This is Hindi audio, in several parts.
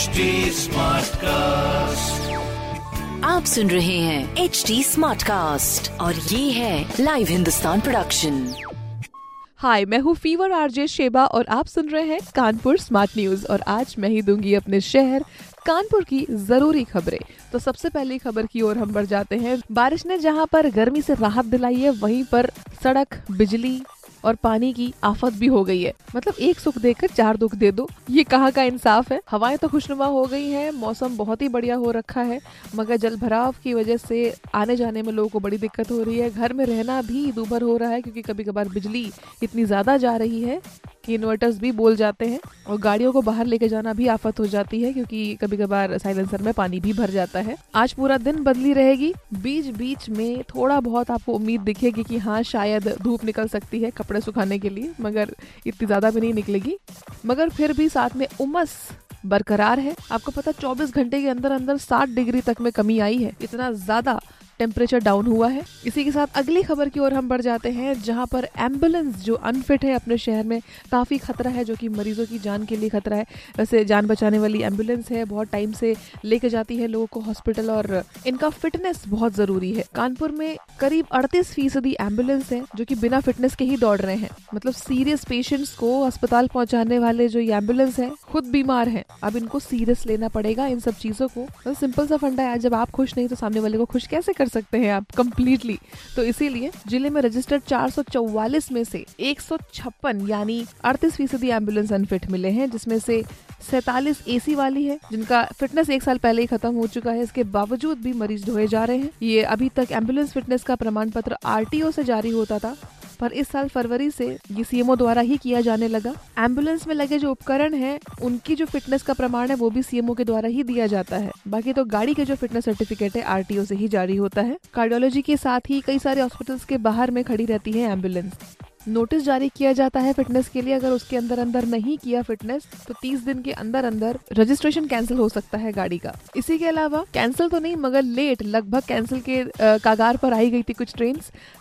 HD कास्ट आप सुन रहे हैं एच डी स्मार्ट कास्ट और ये है लाइव हिंदुस्तान प्रोडक्शन हाय मैं हूँ फीवर आरजे शेबा और आप सुन रहे हैं कानपुर स्मार्ट न्यूज़ और आज मैं ही दूँगी अपने शहर कानपुर की ज़रूरी खबरें। तो सबसे पहली खबर की ओर हम बढ़ जाते हैं। बारिश ने जहाँ पर गर्मी से राहत दिलाई है वहीं पर सड़क बिजली और पानी की आफत भी हो गई है। मतलब एक सुख देकर चार दुख दे दो। ये कहाँ का इंसाफ है? हवाएँ तो खुशनुमा हो गई हैं, मौसम बहुत ही बढ़िया हो रखा है, मगर जल भराव की वजह से आने जाने में लोगों को बड़ी दिक्कत हो रही है। घर में रहना भी दूभर हो रहा है, क्योंकि कभी कभार बिजली इतनी ज़्यादा जा रही है कि इन्वर्टर्स भी बोल जाते हैं और गाड़ियों को बाहर लेके जाना भी आफत हो जाती है, क्योंकि कभी कभार साइलेंसर में पानी भी भर जाता है। आज पूरा दिन बदली रहेगी। बीच बीच में थोड़ा बहुत आपको उम्मीद दिखेगी कि हाँ शायद धूप निकल सकती है। कपड़े सुखाने के लिए, मगर इतनी ज़्यादा भी नहीं निकलेगी। मगर फिर भी साथ में उमस बरकरार है। आपको पता 24 घंटे के अंदर अंदर 60 डिग्री तक में कमी आई है। इतना ज़्यादा टेम्परेचर डाउन हुआ है। इसी के साथ अगली खबर की ओर हम बढ़ जाते हैं, जहाँ पर एंबुलेंस जो अनफिट है अपने शहर में, काफ़ी खतरा है, जो कि मरीजों की जान के लिए खतरा है। वैसे जान बचाने वाली एंबुलेंस है, बहुत टाइम से लेके जाती है लोगों को हॉस्पिटल और इनका फिटनेस बहुत ज़रूरी है। कानपुर में करीब अड़तीस फ़ीसदी एंबुलेंस है, जो कि बिना फिटनेस के ही दौड़ रहे हैं। मतलब सीरियस पेशेंट्स को अस्पताल पहुँचाने वाले जो ये एंबुलेंस है, खुद बीमार है। अब इनको सीरियस लेना पड़ेगा इन सब चीज़ों को। तो सिंपल सा फंडा है, जब आप खुश नहीं तो सामने वाले को खुश कैसे कर सकते हैं आप कंप्लीटली तो इसीलिए ज़िले में रजिस्टर्ड 444 में से एक सौ छप्पन, यानी अड़तीस फ़ीसदी एंबुलेंस अनफिट मिले हैं, जिसमें से सैतालीस एसी वाली है, जिनका फिटनेस एक साल पहले ही खत्म हो चुका है। इसके बावजूद भी मरीज़ ढोए जा रहे हैं। ये अभी तक एंबुलेंस फिटनेस का प्रमाण पत्र आरटीओ से जारी होता था, पर इस साल फरवरी से ये सीएमओ द्वारा ही किया जाने लगा। एंबुलेंस में लगे जो उपकरण है, उनकी जो फिटनेस का प्रमाण है, वो भी सीएमओ के द्वारा ही दिया जाता है। बाकी तो गाड़ी के जो फिटनेस सर्टिफिकेट है आरटीओ से ही जारी होता है। कार्डियोलॉजी के साथ ही कई सारे हॉस्पिटल्स के बाहर में खड़ी रहती है एंबुलेंस नोटिस जारी किया जाता है फिटनेस के लिए। अगर उसके अंदर अंदर नहीं किया फिटनेस तो 30 दिन के अंदर अंदर रजिस्ट्रेशन कैंसिल हो सकता है गाड़ी का। इसी के अलावा कैंसिल तो नहीं, मगर लेट, लगभग कैंसिल के कागार पर आई गई थी कुछ ट्रेन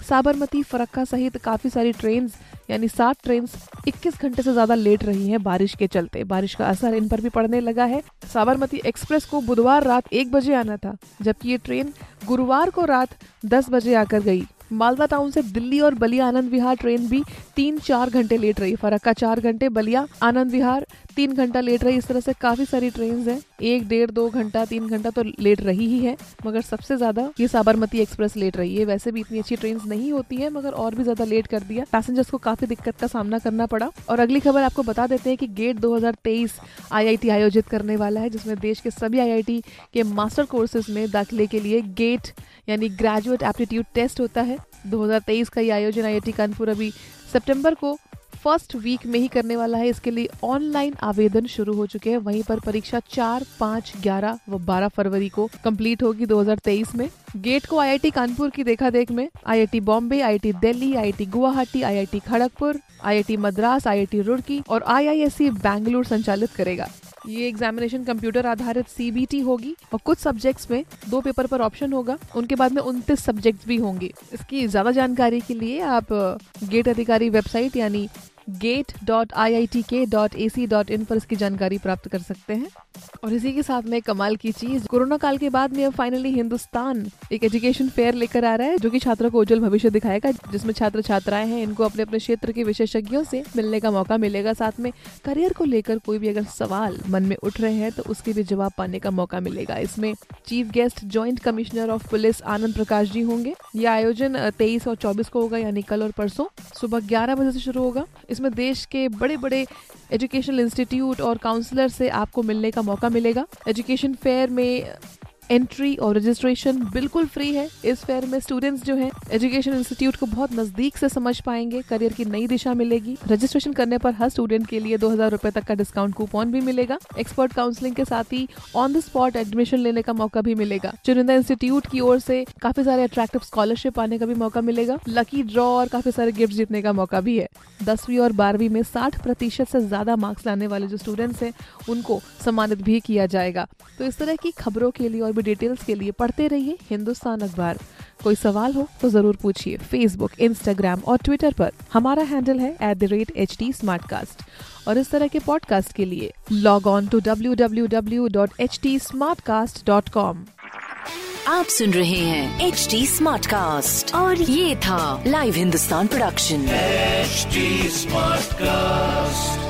साबरमती, फरक्का सहित काफ़ी सारी ट्रेन यानी सात ट्रेन 21 घंटे से ज़्यादा लेट रही हैं बारिश के चलते। बारिश का असर इन पर भी पड़ने लगा है। साबरमती एक्सप्रेस को बुधवार रात एक बजे आना था, जबकि ये ट्रेन गुरुवार को रात दस बजे आकर गई। मालदा टाउन से दिल्ली और बलिया आनंद विहार ट्रेन भी तीन चार घंटे लेट रही। फरक्का चार घंटे, बलिया, आनंद विहार तीन घंटा लेट रही, इस तरह से काफ़ी सारी ट्रेन है। एक, डेढ़, दो घंटा, तीन घंटा तो लेट रही ही है, मगर सबसे ज़्यादा ये साबरमती एक्सप्रेस लेट रही है। वैसे भी इतनी अच्छी ट्रेन नहीं होती है, मगर और भी ज़्यादा लेट कर दिया। पैसेंजर्स को काफ़ी दिक्कत का सामना करना पड़ा। और अगली खबर आपको बता देते हैं कि गेट 2023 आईआईटी आयोजित करने वाला है, जिसमें देश के सभी आईआईटी के मास्टर कोर्सेज में दाखिले के लिए गेट यानी ग्रेजुएट एप्टीट्यूड टेस्ट होता है। 2023 का ये आयोजन आईआईटी कानपुर अभी सितंबर को फ़र्स्ट वीक में ही करने वाला है। इसके लिए ऑनलाइन आवेदन शुरू हो चुके हैं। वहीं पर परीक्षा चार, पाँच, ग्यारह व बारह फरवरी को कंप्लीट होगी 2023 में। गेट को आईआईटी कानपुर की देखा देख में। IIT Bombay, IIT Delhi, IIT Guwahati, IIT Kharagpur, IIT Madras, IIT Roorkee और आईआईएससी बैंगलोर संचालित करेगा। ये एग्जामिनेशन कंप्यूटर आधारित सीबीटी होगी और कुछ सब्जेक्ट्स में दो पेपर पर ऑप्शन होगा। उनके बाद में उनतीस सब्जेक्ट्स भी होंगे। इसकी ज़्यादा जानकारी के लिए आप गेट अधिकारी वेबसाइट यानी GATE dot I I T K dot A C dot in पर इसकी जानकारी प्राप्त कर सकते हैं। और इसी के साथ में कमाल की चीज़, कोरोना काल के बाद में अब फाइनली हिंदुस्तान एक एजुकेशन फेयर लेकर आ रहा है, जो कि छात्रों को उज्जवल भविष्य दिखाएगा, जिसमें छात्र छात्राएँ हैं, इनको अपने अपने क्षेत्र के विशेषज्ञों से मिलने का मौका मिलेगा। साथ में करियर को लेकर कोई भी अगर सवाल मन में उठ रहे हैं तो उसके भी जवाब पाने का मौका मिलेगा। इसमें chief guest joint commissioner of police Anand Prakash ji होंगे। यह आयोजन तेईस और चौबीस को होगा, यानी कल और परसों। सुबह ग्यारह बजे से शुरू होगा। इसमें देश के बड़े बड़े एजुकेशनल इंस्टीट्यूट और काउंसलर से आपको मिलने का मौका मिलेगा। एजुकेशन फेयर में एंट्री और रजिस्ट्रेशन बिल्कुल फ्री है। इस फेयर में स्टूडेंट्स जो हैं एजुकेशन इंस्टीट्यूट को बहुत नज़दीक से समझ पाएँगे करियर की नई दिशा मिलेगी। रजिस्ट्रेशन करने पर हर स्टूडेंट के लिए दो हज़ार रूपए तक का डिस्काउंट कूपन भी मिलेगा। एक्सपर्ट काउंसलिंग के साथ ही ऑन द स्पॉट एडमिशन लेने का मौका भी मिलेगा। चुनिंदा इंस्टीट्यूट की ओर से काफ़ी सारे अट्रैक्टिव स्कॉलरशिप आने का भी मौका मिलेगा। लकी ड्रॉ और काफ़ी सारे गिफ्ट जीतने का मौका भी है। दसवीं और बारहवीं में साठ प्रतिशत से ज़्यादा मार्क्स लाने वाले जो स्टूडेंट्स हैं, उनको सम्मानित भी किया जाएगा। तो इस तरह की खबरों के लिए और भी डिटेल्स के लिए पढ़ते रहिए हिंदुस्तान अखबार। कोई सवाल हो तो ज़रूर पूछिए फेसबुक इंस्टाग्राम और ट्विटर पर। हमारा हैंडल है at the rate H T और इस तरह के पॉडकास्ट के लिए log on to W W W dot H T dot com आप सुन रहे हैं एच टी स्मार्ट कास्ट और ये था live Hindustan production HD Smartcast.